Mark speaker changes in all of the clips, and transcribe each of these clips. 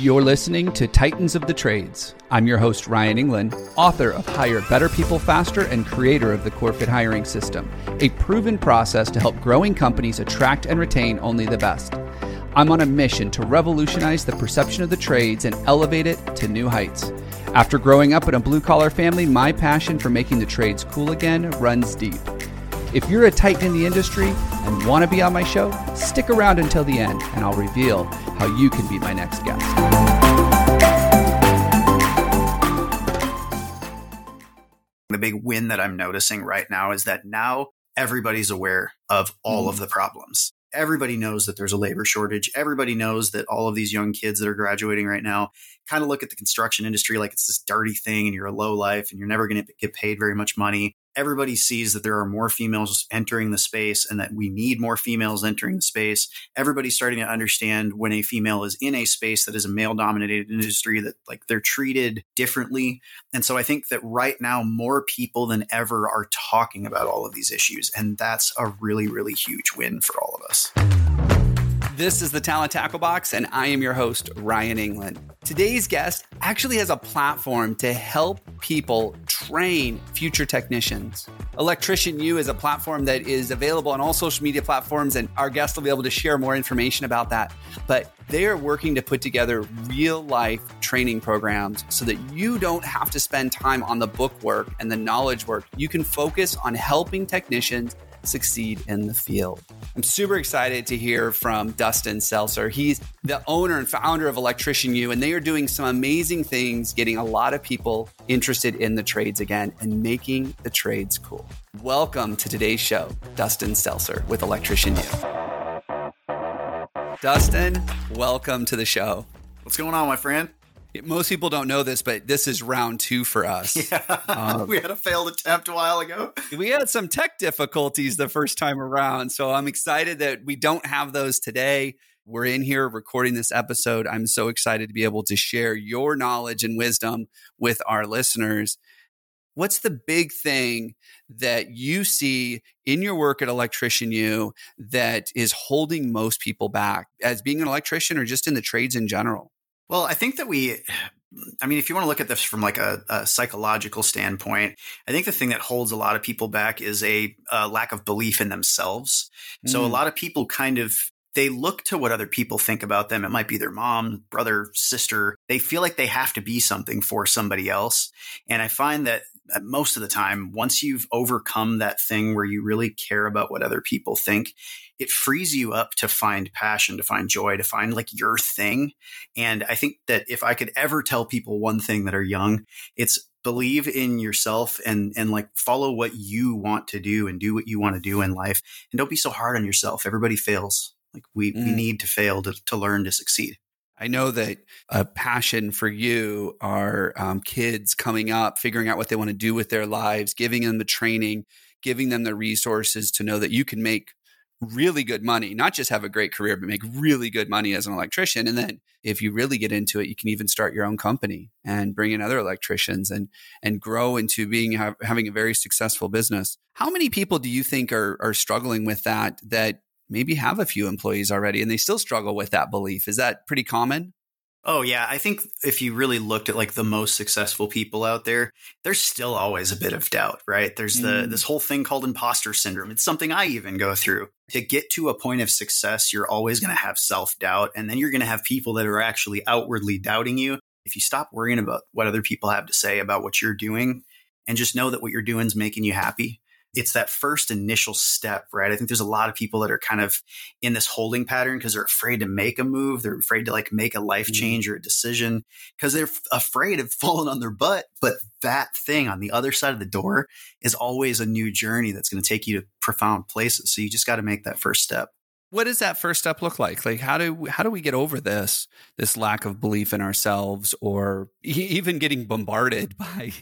Speaker 1: You're listening to Titans of the Trades. I'm your host, Ryan England, author of Hire Better People Faster and creator of the CoreFit hiring system, a proven process to help growing companies attract and retain only the best. I'm on a mission to revolutionize the perception of the trades and elevate it to new heights. After growing up in a blue collar family, my passion for making the trades cool again runs deep. If you're a titan in the industry and want to be on my show, stick around until the end and I'll reveal how you can be my next guest.
Speaker 2: The big win that I'm noticing right now is that now everybody's aware of all mm. of the problems. Everybody knows that there's a labor shortage. Everybody knows that all of these young kids that are graduating right now kind of look at the construction industry like it's this dirty thing and you're a low life and you're never going to get paid very much money everybody sees that there are more females entering the space and that we need more females entering the space. Everybody's starting to understand when a female is in a space that is a male dominated industry that like they're treated differently. And so I think that right now more people than ever are talking about all of these issues. And that's a really, really huge win for all of us.
Speaker 1: This is the Talent Tackle Box, and I am your host, Ryan England. Today's guest actually has a platform to help people train future technicians. Electrician U is a platform that is available on all social media platforms, and our guest will be able to share more information about that. But they are working to put together real life training programs so that you don't have to spend time on the book work and the knowledge work. You can focus on helping technicians succeed in the field. I'm super excited to hear from Dustin Stelzer. He's the owner and founder of Electrician U, and they are doing some amazing things, getting a lot of people interested in the trades again and making the trades cool. Welcome to today's show, Dustin Stelzer with Electrician U. Dustin, welcome to the show.
Speaker 2: What's going on, my friend?
Speaker 1: Most people don't know this, but this is round two for us.
Speaker 2: Yeah. Um, we had a failed attempt a while ago.
Speaker 1: We had some tech difficulties the first time around. So I'm excited that we don't have those today. We're in here recording this episode. I'm so excited to be able to share your knowledge and wisdom with our listeners. What's the big thing that you see in your work at Electrician U that is holding most people back as being an electrician or just in the trades in general?
Speaker 2: Well, I think that we, I mean, if you want to look at this from like a, a psychological standpoint, I think the thing that holds a lot of people back is a, a lack of belief in themselves. Mm. So a mm. lot of people kind of they look to what other people think about them. It might be their mom, brother, sister. They feel like they have to be something for somebody else. And I find that most of the time, once you've overcome that thing where you really care about what other people think, it frees you up to find passion, to find joy, to find like your thing. And I think that if I could ever tell people one thing that are young, it's believe in yourself and and like follow what you want to do and do what you want to do in life and don't be so hard on yourself. Everybody fails. Like we, mm. we need to fail to, to learn to succeed.
Speaker 1: I know that a passion for you are um, kids coming up, figuring out what they want to do with their lives, giving them the training, giving them the resources to know that you can make really good money, not just have a great career, but make really good money as an electrician. And then if you really get into it, you can even start your own company and bring in other electricians and and grow into being having a very successful business. How many people do you think are are struggling with that that maybe have a few employees already and they still struggle with that belief? Is that pretty common?
Speaker 2: Oh yeah, I think if you really looked at like the most successful people out there, there's still always a bit of doubt, right? There's the mm. this whole thing called imposter syndrome. It's something I even go through. To get to a point of success, you're always going to have self-doubt and then you're going to have people that are actually outwardly doubting you. If you stop worrying about what other people have to say about what you're doing and just know that what you're doing is making you happy, it's that first initial step, right? I think there's a lot of people that are kind of in this holding pattern because they're afraid to make a move. They're afraid to like make a life mm-hmm. change or a decision because they're f- afraid of falling on their butt. But that thing on the other side of the door is always a new journey that's going to take you to profound places. So you just got to make that first step
Speaker 1: what does that first step look like? Like how do how do we get over this this lack of belief in ourselves or even getting bombarded by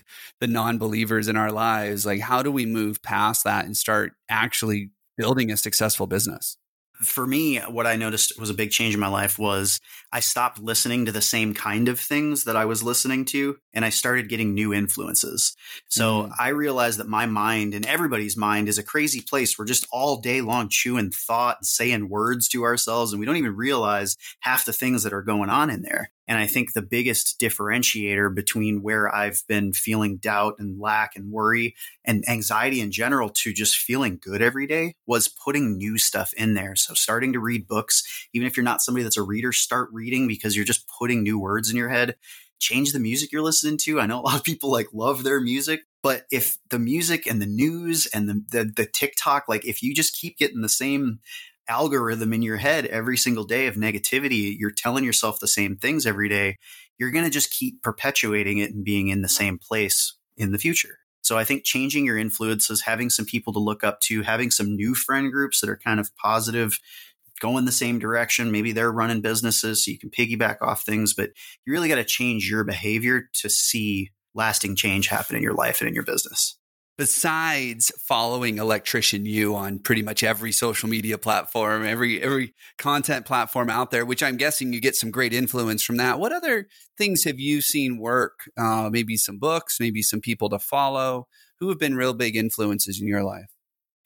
Speaker 1: the non-believers in our lives? Like how do we move past that and start actually building a successful business
Speaker 2: for me, what I noticed was a big change in my life was I stopped listening to the same kind of things that I was listening to, and I started getting new influences. So mm. I realized that my mind and everybody's mind is a crazy place. We're just all day long chewing thought and saying words to ourselves, and we don't even realize half the things that are going on in there. And I think the biggest differentiator between where I've been feeling doubt and lack and worry and anxiety in general to just feeling good every day was putting new stuff in there. So starting to read books, even if you're not somebody that's a reader, start reading because you're just putting new words in your head. Change the music you're listening to. I know a lot of people like love their music, but if the music and the news and the, the, the TikTok, like if you just keep getting the same algorithm in your head every single day of negativity, you're telling yourself the same things every day, you're going to just keep perpetuating it and being in the same place in the future. So I think changing your influences, having some people to look up to, having some new friend groups that are kind of positive, going the same direction. Maybe they're running businesses so you can piggyback off things, but you really got to change your behavior to see lasting change happen in your life and in your business.
Speaker 1: Besides following Electrician U on pretty much every social media platform, every every content platform out there, which I'm guessing you get some great influence from that. What other things have you seen work? Uh, maybe some books, maybe some people to follow. Who have been real big influences in your life?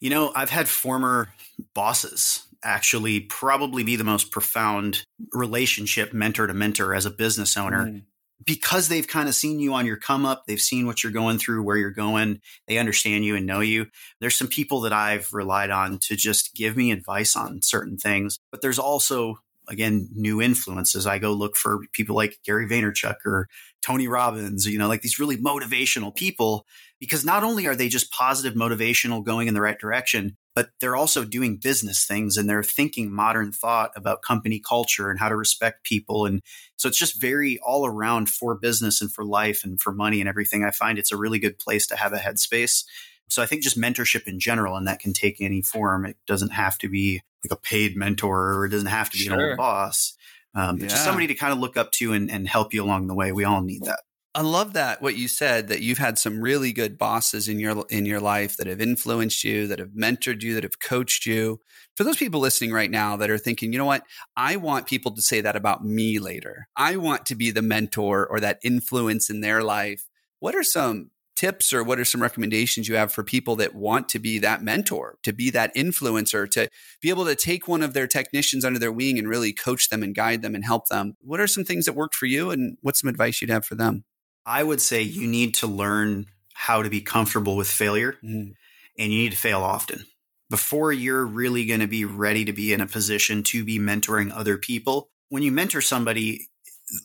Speaker 2: You know, I've had former bosses actually probably be the most profound relationship mentor to mentor as a business owner. Mm because they've kind of seen you on your come up, they've seen what you're going through, where you're going, they understand you and know you. There's some people that I've relied on to just give me advice on certain things, but there's also again new influences. I go look for people like Gary Vaynerchuk or Tony Robbins, you know, like these really motivational people because not only are they just positive motivational going in the right direction, but they're also doing business things and they're thinking modern thought about company culture and how to respect people. And so it's just very all around for business and for life and for money and everything. I find it's a really good place to have a headspace. So I think just mentorship in general, and that can take any form. It doesn't have to be like a paid mentor or it doesn't have to be sure. an old boss. Um, but yeah. just somebody to kind of look up to and, and help you along the way. We all need that.
Speaker 1: I love that what you said that you've had some really good bosses in your in your life that have influenced you, that have mentored you, that have coached you. For those people listening right now that are thinking, you know what, I want people to say that about me later. I want to be the mentor or that influence in their life. What are some tips or what are some recommendations you have for people that want to be that mentor, to be that influencer, to be able to take one of their technicians under their wing and really coach them and guide them and help them? What are some things that worked for you and what's some advice you'd have for them?
Speaker 2: I would say you need to learn how to be comfortable with failure mm. and you need to fail often. Before you're really going to be ready to be in a position to be mentoring other people, when you mentor somebody,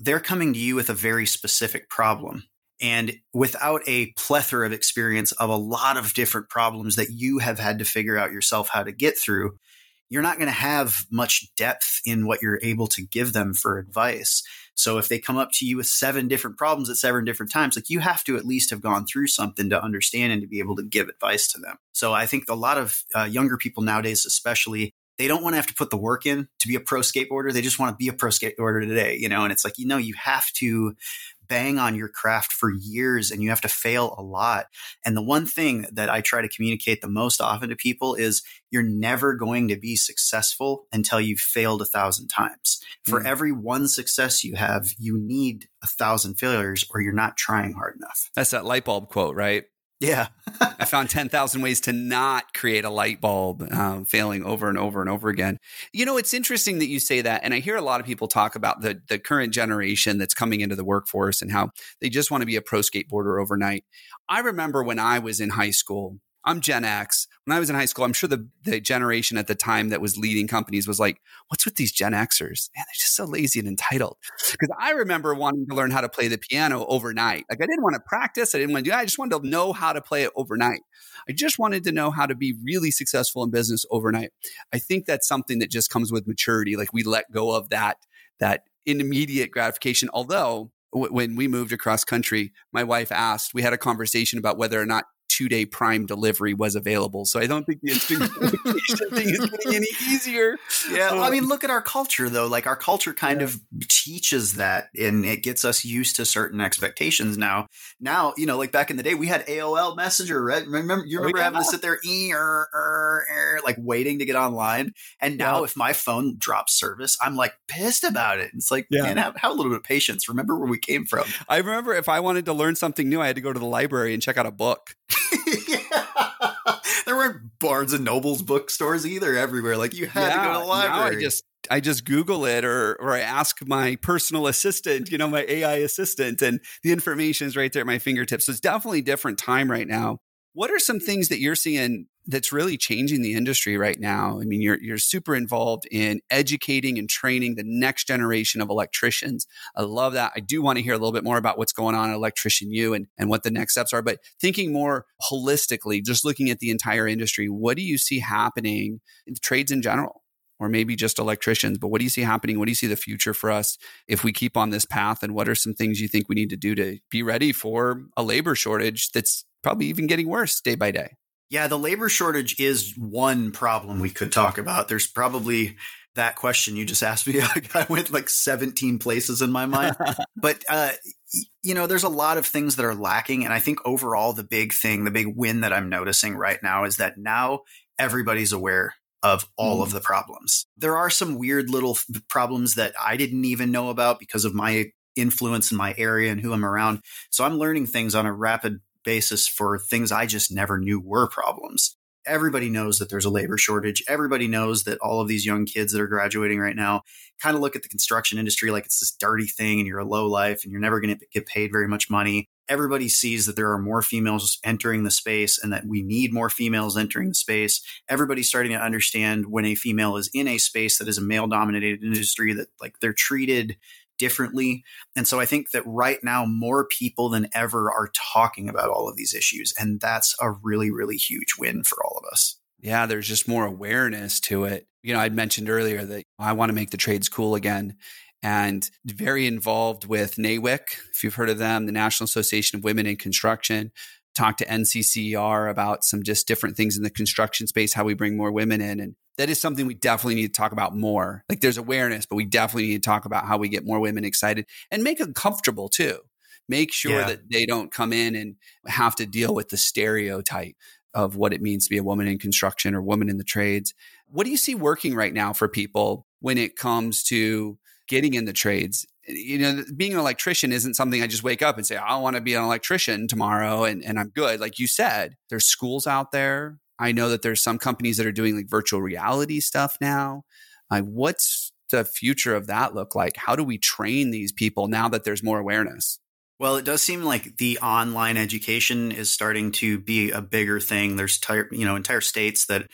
Speaker 2: they're coming to you with a very specific problem. And without a plethora of experience of a lot of different problems that you have had to figure out yourself how to get through, you're not going to have much depth in what you're able to give them for advice. So if they come up to you with seven different problems at seven different times, like you have to at least have gone through something to understand and to be able to give advice to them. So I think a lot of uh, younger people nowadays, especially, they don't want to have to put the work in to be a pro skateboarder. They just want to be a pro skateboarder today, you know? And it's like, you know, you have to bang on your craft for years and you have to fail a lot. And the one thing that I try to communicate the most often to people is you're never going to be successful until you've failed a thousand times. For mm. every one success you have, you need a thousand failures or you're not trying hard enough.
Speaker 1: That's that light bulb quote, right?
Speaker 2: Yeah.
Speaker 1: I found 10,000 ways to not create a light bulb, um, failing over and over and over again. You know, it's interesting that you say that. And I hear a lot of people talk about the, the current generation that's coming into the workforce and how they just want to be a pro skateboarder overnight. I remember when I was in high school, I'm Gen X. When I was in high school, I'm sure the, the generation at the time that was leading companies was like, what's with these Gen Xers? Man, they're just so lazy and entitled. Because I remember wanting to learn how to play the piano overnight. Like I didn't want to practice. I didn't want to do I just wanted to know how to play it overnight. I just wanted to know how to be really successful in business overnight. I think that's something that just comes with maturity. Like we let go of that, that immediate gratification. Although when we moved across country, my wife asked, we had a conversation about whether or not two day prime delivery was available. So I don't think the instant thing is getting any easier.
Speaker 2: Yeah. Well, I mean, look at our culture though. Like our culture kind yeah. of teaches that and it gets us used to certain expectations now. Now, you know, like back in the day, we had AOL Messenger, right? Remember, you oh, remember oh, yeah. having to sit there, er, er, er, like waiting to get online. And now, yeah. if my phone drops service, I'm like pissed about it. It's like, yeah. man, have, have a little bit of patience. Remember where we came from.
Speaker 1: I remember if I wanted to learn something new, I had to go to the library and check out a book.
Speaker 2: there weren't Barnes and Noble's bookstores either everywhere. Like you had yeah, to go to the library.
Speaker 1: I just I just Google it or or I ask my personal assistant, you know, my AI assistant, and the information is right there at my fingertips. So it's definitely a different time right now. What are some things that you're seeing that's really changing the industry right now? I mean, you're you're super involved in educating and training the next generation of electricians. I love that. I do want to hear a little bit more about what's going on at Electrician U and, and what the next steps are. But thinking more holistically, just looking at the entire industry, what do you see happening in trades in general? or maybe just electricians. But what do you see happening? What do you see the future for us if we keep on this path? And what are some things you think we need to do to be ready for a labor shortage that's probably even getting worse day by day?
Speaker 2: Yeah, the labor shortage is one problem we could talk about. There's probably that question you just asked me. I went like 17 places in my mind. but, uh, you know, there's a lot of things that are lacking. And I think overall, the big thing, the big win that I'm noticing right now is that now everybody's aware of all mm. of the problems. There are some weird little problems that I didn't even know about because of my influence in my area and who I'm around. So I'm learning things on a rapid basis for things I just never knew were problems. Everybody knows that there's a labor shortage. Everybody knows that all of these young kids that are graduating right now kind of look at the construction industry like it's this dirty thing and you're a low life and you're never going to get paid very much money everybody sees that there are more females entering the space and that we need more females entering the space. Everybody's starting to understand when a female is in a space that is a male dominated industry that like they're treated differently. And so I think that right now more people than ever are talking about all of these issues and that's a really really huge win for all of us.
Speaker 1: Yeah, there's just more awareness to it. You know, I'd mentioned earlier that I want to make the trades cool again and very involved with NAWIC, if you've heard of them, the National Association of Women in Construction. Talk to NCCER about some just different things in the construction space, how we bring more women in. And that is something we definitely need to talk about more. Like there's awareness, but we definitely need to talk about how we get more women excited and make them comfortable too. Make sure yeah. that they don't come in and have to deal with the stereotype of what it means to be a woman in construction or woman in the trades. What do you see working right now for people when it comes to getting in the trades. You know, being an electrician isn't something I just wake up and say, I want to be an electrician tomorrow and, and I'm good. Like you said, there's schools out there. I know that there's some companies that are doing like virtual reality stuff now. What's the future of that look like? How do we train these people now that there's more awareness?
Speaker 2: Well, it does seem like the online education is starting to be a bigger thing. There's you know entire states that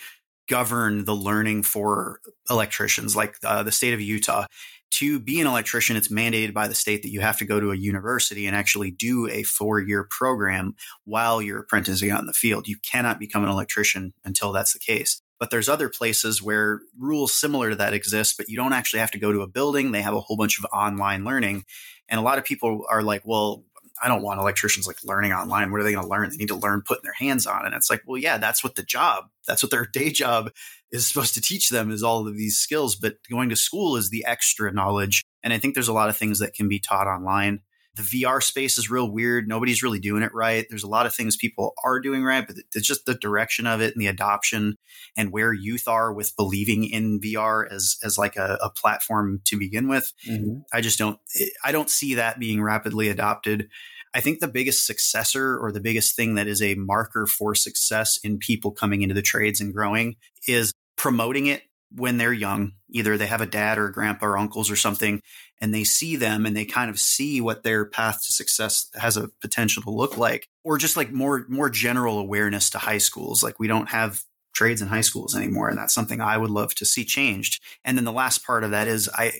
Speaker 2: govern the learning for electricians, like uh, the state of Utah to be an electrician, it's mandated by the state that you have to go to a university and actually do a four year program while you're apprenticing out in the field. You cannot become an electrician until that's the case. But there's other places where rules similar to that exist, but you don't actually have to go to a building. They have a whole bunch of online learning. And a lot of people are like, well, I don't want electricians like learning online. What are they going to learn? They need to learn putting their hands on. And it's like, well, yeah, that's what the job, that's what their day job is supposed to teach them is all of these skills, but going to school is the extra knowledge. And I think there's a lot of things that can be taught online. The VR space is real weird. Nobody's really doing it right. There's a lot of things people are doing right, but it's just the direction of it and the adoption and where youth are with believing in VR as as like a, a platform to begin with. Mm-hmm. I just don't I don't see that being rapidly adopted. I think the biggest successor or the biggest thing that is a marker for success in people coming into the trades and growing is promoting it when they're young. Either they have a dad or a grandpa or uncles or something, and they see them and they kind of see what their path to success has a potential to look like, or just like more more general awareness to high schools. Like we don't have trades in high schools anymore, and that's something I would love to see changed. And then the last part of that is I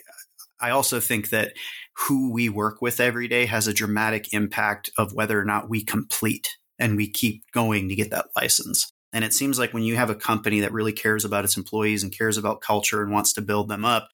Speaker 2: I also think that who we work with every day has a dramatic impact of whether or not we complete and we keep going to get that license. And it seems like when you have a company that really cares about its employees and cares about culture and wants to build them up,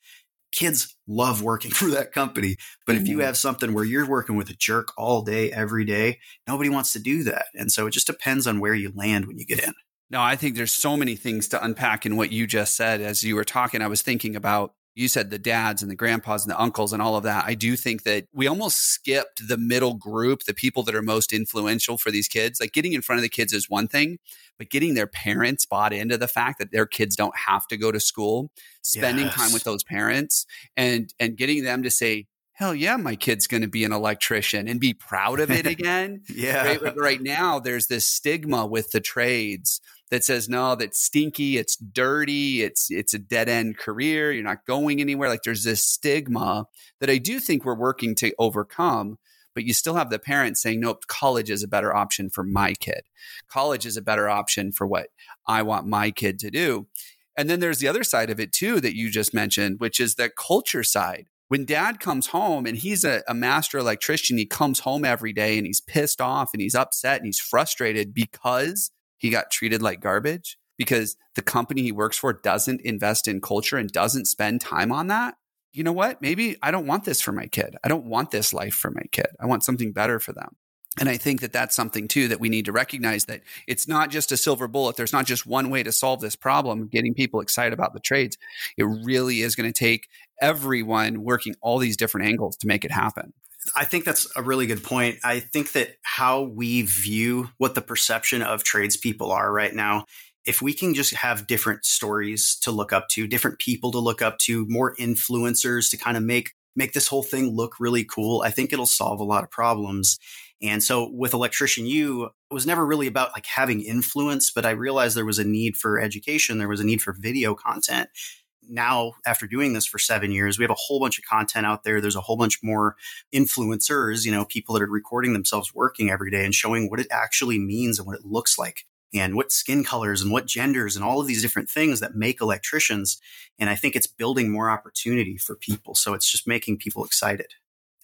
Speaker 2: kids love working for that company. But mm-hmm. if you mm-hmm. have something where you're working with a jerk all day, every day, nobody wants to do that. And so it just depends on where you land when you get in.
Speaker 1: No, I think there's so many things to unpack in what you just said. As you were talking, I was thinking about you said the dads and the grandpas and the uncles and all of that. I do think that we almost skipped the middle group, the people that are most influential for these kids. Like getting in front of the kids is one thing, but getting their parents bought into the fact that their kids don't have to go to school, spending yes. time with those parents and and getting them to say, hell yeah, my kid's going to be an electrician and be proud of it again.
Speaker 2: yeah.
Speaker 1: Right? right? now, there's this stigma with the trades that says no that's stinky it's dirty it's it's a dead end career you're not going anywhere. Like there's this stigma that i do think we're working to overcome but you still have the parents saying nope college is a better option for my kid. College is a better option for what i want my kid to do. And then there's the other side of it too that you just mentioned which is the culture side. When dad comes home and he's a, a, master electrician, he comes home every day and he's pissed off and he's upset and he's frustrated because he got treated like garbage, because the company he works for doesn't invest in culture and doesn't spend time on that. You know what? Maybe I don't want this for my kid. I don't want this life for my kid. I want something better for them. And I think that that's something too that we need to recognize that it's not just a silver bullet. There's not just one way to solve this problem, getting people excited about the trades. It really is going to take everyone working all these different angles to make it happen.
Speaker 2: I think that's a really good point. I think that how we view what the perception of tradespeople are right now, if we can just have different stories to look up to, different people to look up to, more influencers to kind of make make this whole thing look really cool, I think it'll solve a lot of problems. And so with Electrician U, it was never really about like having influence, but I realized there was a need for education. There was a need for video content. Now, after doing this for seven years, we have a whole bunch of content out there. There's a whole bunch more influencers, you know, people that are recording themselves working every day and showing what it actually means and what it looks like and what skin colors and what genders and all of these different things that make electricians. And I think it's building more opportunity for people. So it's just making people excited.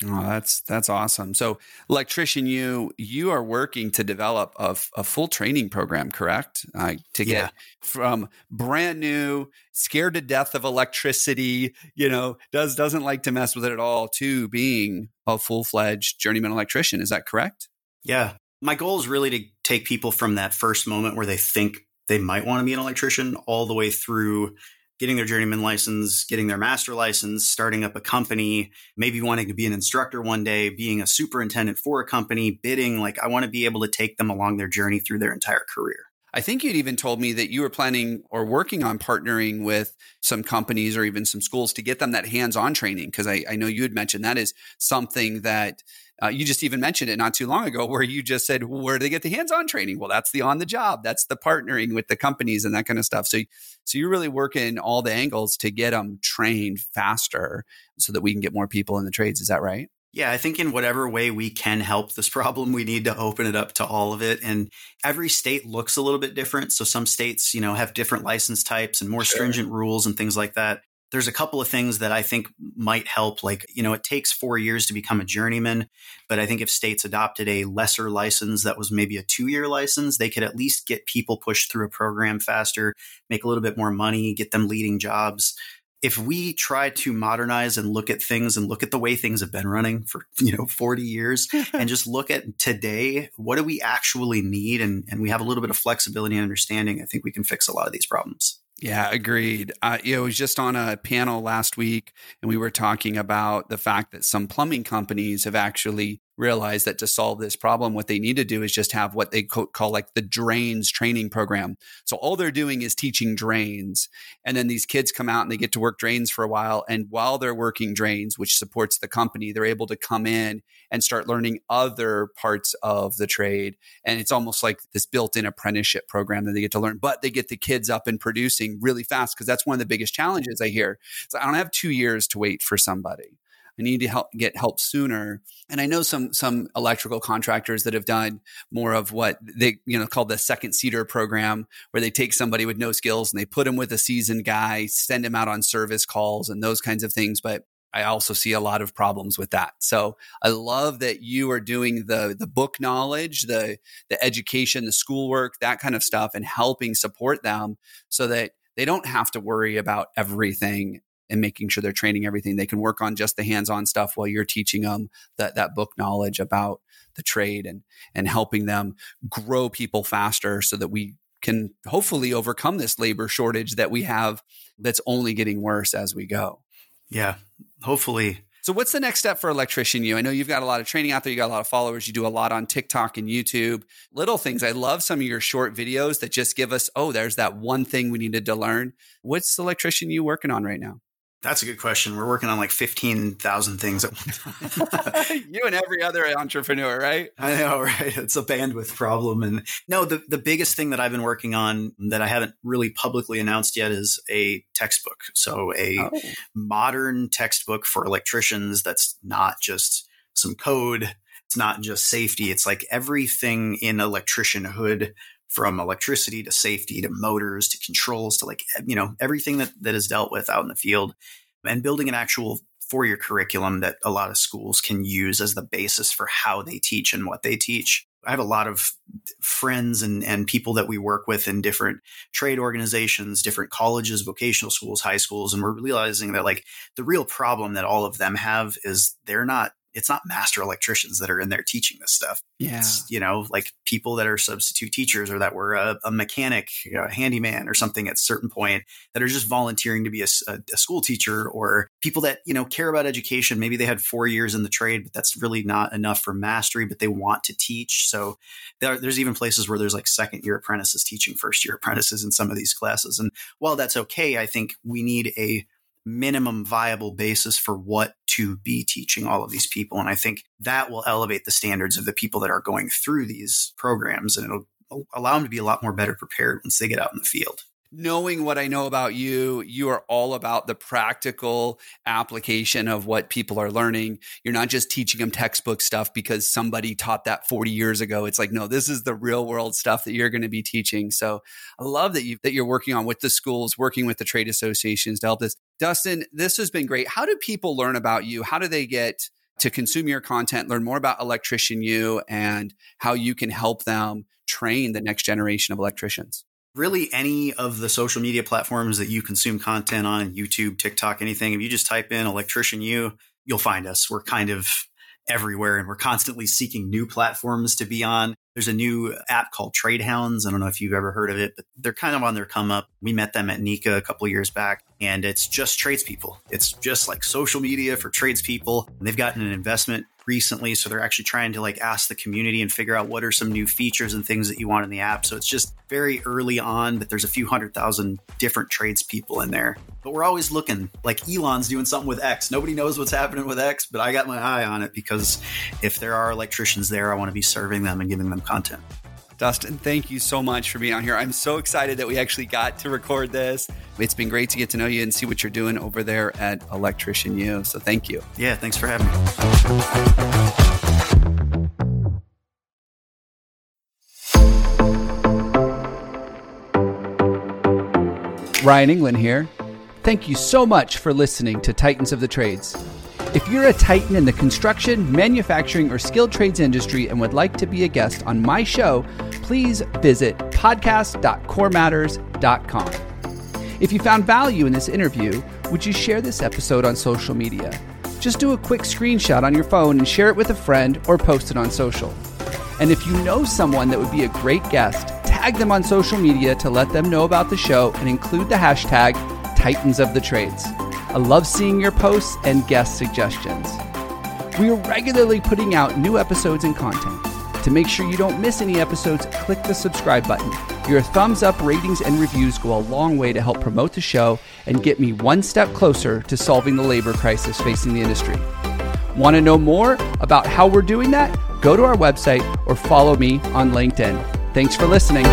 Speaker 1: Oh, that's that's awesome. So, electrician, you you are working to develop a, a full training program, correct? Uh, to get yeah. from brand new, scared to death of electricity, you know, does doesn't like to mess with it at all, to being a full fledged journeyman electrician. Is that correct?
Speaker 2: Yeah, my goal is really to take people from that first moment where they think they might want to be an electrician all the way through getting their journeyman license, getting their master license, starting up a company, maybe wanting to be an instructor one day, being a superintendent for a company, bidding. Like, I want to be able to take them along their journey through their entire career.
Speaker 1: I think you'd even told me that you were planning or working on partnering with some companies or even some schools to get them that hands on training. Because I, I, know you had mentioned that is something that uh, you just even mentioned it not too long ago, where you just said, "Where do they get the hands-on training?" Well, that's the on the job. That's the partnering with the companies and that kind of stuff. So, so you're really working all the angles to get them trained faster, so that we can get more people in the trades. Is that right?
Speaker 2: Yeah, I think in whatever way we can help this problem, we need to open it up to all of it. And every state looks a little bit different. So some states, you know, have different license types and more sure. stringent rules and things like that there's a couple of things that I think might help. Like, you know, it takes four years to become a journeyman, but I think if states adopted a lesser license that was maybe a two year license, they could at least get people pushed through a program faster, make a little bit more money, get them leading jobs. If we try to modernize and look at things and look at the way things have been running for, you know, 40 years and just look at today, what do we actually need? And, and we have a little bit of flexibility and understanding. I think we can fix a lot of these problems.
Speaker 1: Yeah, agreed. Uh, you know, I was just on a panel last week and we were talking about the fact that some plumbing companies have actually realize that to solve this problem, what they need to do is just have what they call like the drains training program. So all they're doing is teaching drains. And then these kids come out and they get to work drains for a while. And while they're working drains, which supports the company, they're able to come in and start learning other parts of the trade. And it's almost like this built in apprenticeship program that they get to learn, but they get the kids up and producing really fast because that's one of the biggest challenges I hear. So I don't have two years to wait for somebody. I need to help get help sooner. And I know some some electrical contractors that have done more of what they you know called the second seater program, where they take somebody with no skills and they put them with a seasoned guy, send him out on service calls and those kinds of things. But I also see a lot of problems with that. So I love that you are doing the the book knowledge, the the education, the schoolwork, that kind of stuff, and helping support them so that they don't have to worry about everything and making sure they're training everything. They can work on just the hands-on stuff while you're teaching them that that book knowledge about the trade and and helping them grow people faster so that we can hopefully overcome this labor shortage that we have that's only getting worse as we go.
Speaker 2: Yeah, hopefully.
Speaker 1: So what's the next step for Electrician U? I know you've got a lot of training out there, you got a lot of followers, you do a lot on TikTok and YouTube. Little things. I love some of your short videos that just give us, oh, there's that one thing we needed to learn. What's Electrician U working on right now?
Speaker 2: That's a good question. We're working on like 15,000 things at one
Speaker 1: time. you and every other entrepreneur, right?
Speaker 2: I know, right? It's a bandwidth problem. And no, the, the biggest thing that I've been working on that I haven't really publicly announced yet is a textbook. So a oh. modern textbook for electricians that's not just some code. It's not just safety. It's like everything in electricianhood from electricity to safety to motors to controls to like you know everything that that is dealt with out in the field and building an actual four year curriculum that a lot of schools can use as the basis for how they teach and what they teach. I have a lot of friends and, and people that we work with in different trade organizations, different colleges, vocational schools, high schools, and we're realizing that like the real problem that all of them have is they're not it's not master electricians that are in there teaching this stuff.
Speaker 1: Yeah.
Speaker 2: It's, you know, like people that are substitute teachers or that were a, a mechanic, you know, a handyman or something at a certain point that are just volunteering to be a, a, a, school teacher or people that, you know, care about education. Maybe they had four years in the trade, but that's really not enough for mastery, but they want to teach. So there, there's even places where there's like second year apprentices teaching first year apprentices in some of these classes. And while that's okay, I think we need a minimum viable basis for what to be teaching all of these people. And I think that will elevate the standards of the people that are going through these programs and it'll allow them to be a lot more better prepared once they get out in the field
Speaker 1: knowing what I know about you, you are all about the practical application of what people are learning. You're not just teaching them textbook stuff because somebody taught that 40 years ago. It's like, no, this is the real world stuff that you're going to be teaching. So I love that you that you're working on with the schools, working with the trade associations to help this. Dustin, this has been great. How do people learn about you? How do they get to consume your content, learn more about Electrician U and how you can help them train the next generation of electricians?
Speaker 2: really any of the social media platforms that you consume content on youtube tiktok anything if you just type in electrician u you'll find us we're kind of everywhere and we're constantly seeking new platforms to be on. There's a new app called trade hounds i don't know if you've ever heard of it but they're kind of on their come up. We met them at NECA a couple years back and it's just tradespeople. It's just like social media for tradespeople and they've gotten an investment recently. So they're actually trying to like ask the community and figure out what are some new features and things that you want in the app. So it's just very early on, but there's a few hundred thousand different tradespeople in there. But we're always looking like Elon's doing something with X. Nobody knows what's happening with X, but I got my eye on it because if there are electricians there, I want to be serving them and giving them content.
Speaker 1: Dustin, thank you so much for being on here. I'm so excited that we actually got to record this. It's been great to get to know you and see what you're doing over there at Electrician U. So thank you.
Speaker 2: Yeah, thanks for having me.
Speaker 1: Ryan England here. Thank you so much for listening to Titans of the Trades. If you're a titan in the construction, manufacturing, or skilled trades industry and would like to be a guest on my show, please visit podcast.corematters.com. If you found value in this interview, would you share this episode on social media? Just do a quick screenshot on your phone and share it with a friend or post it on social. And if you know someone that would be a great guest, tag them on social media to let them know about the show and include the hashtag Titans of the Trades. I love seeing your posts and guest suggestions. We are regularly putting out new episodes and content. To make sure you don't miss any episodes, click the subscribe button. Your thumbs up, ratings, and reviews go a long way to help promote the show and get me one step closer to solving the labor crisis facing the industry. Want to know more about how we're doing that? Go to our website or follow me on LinkedIn. Thanks for listening.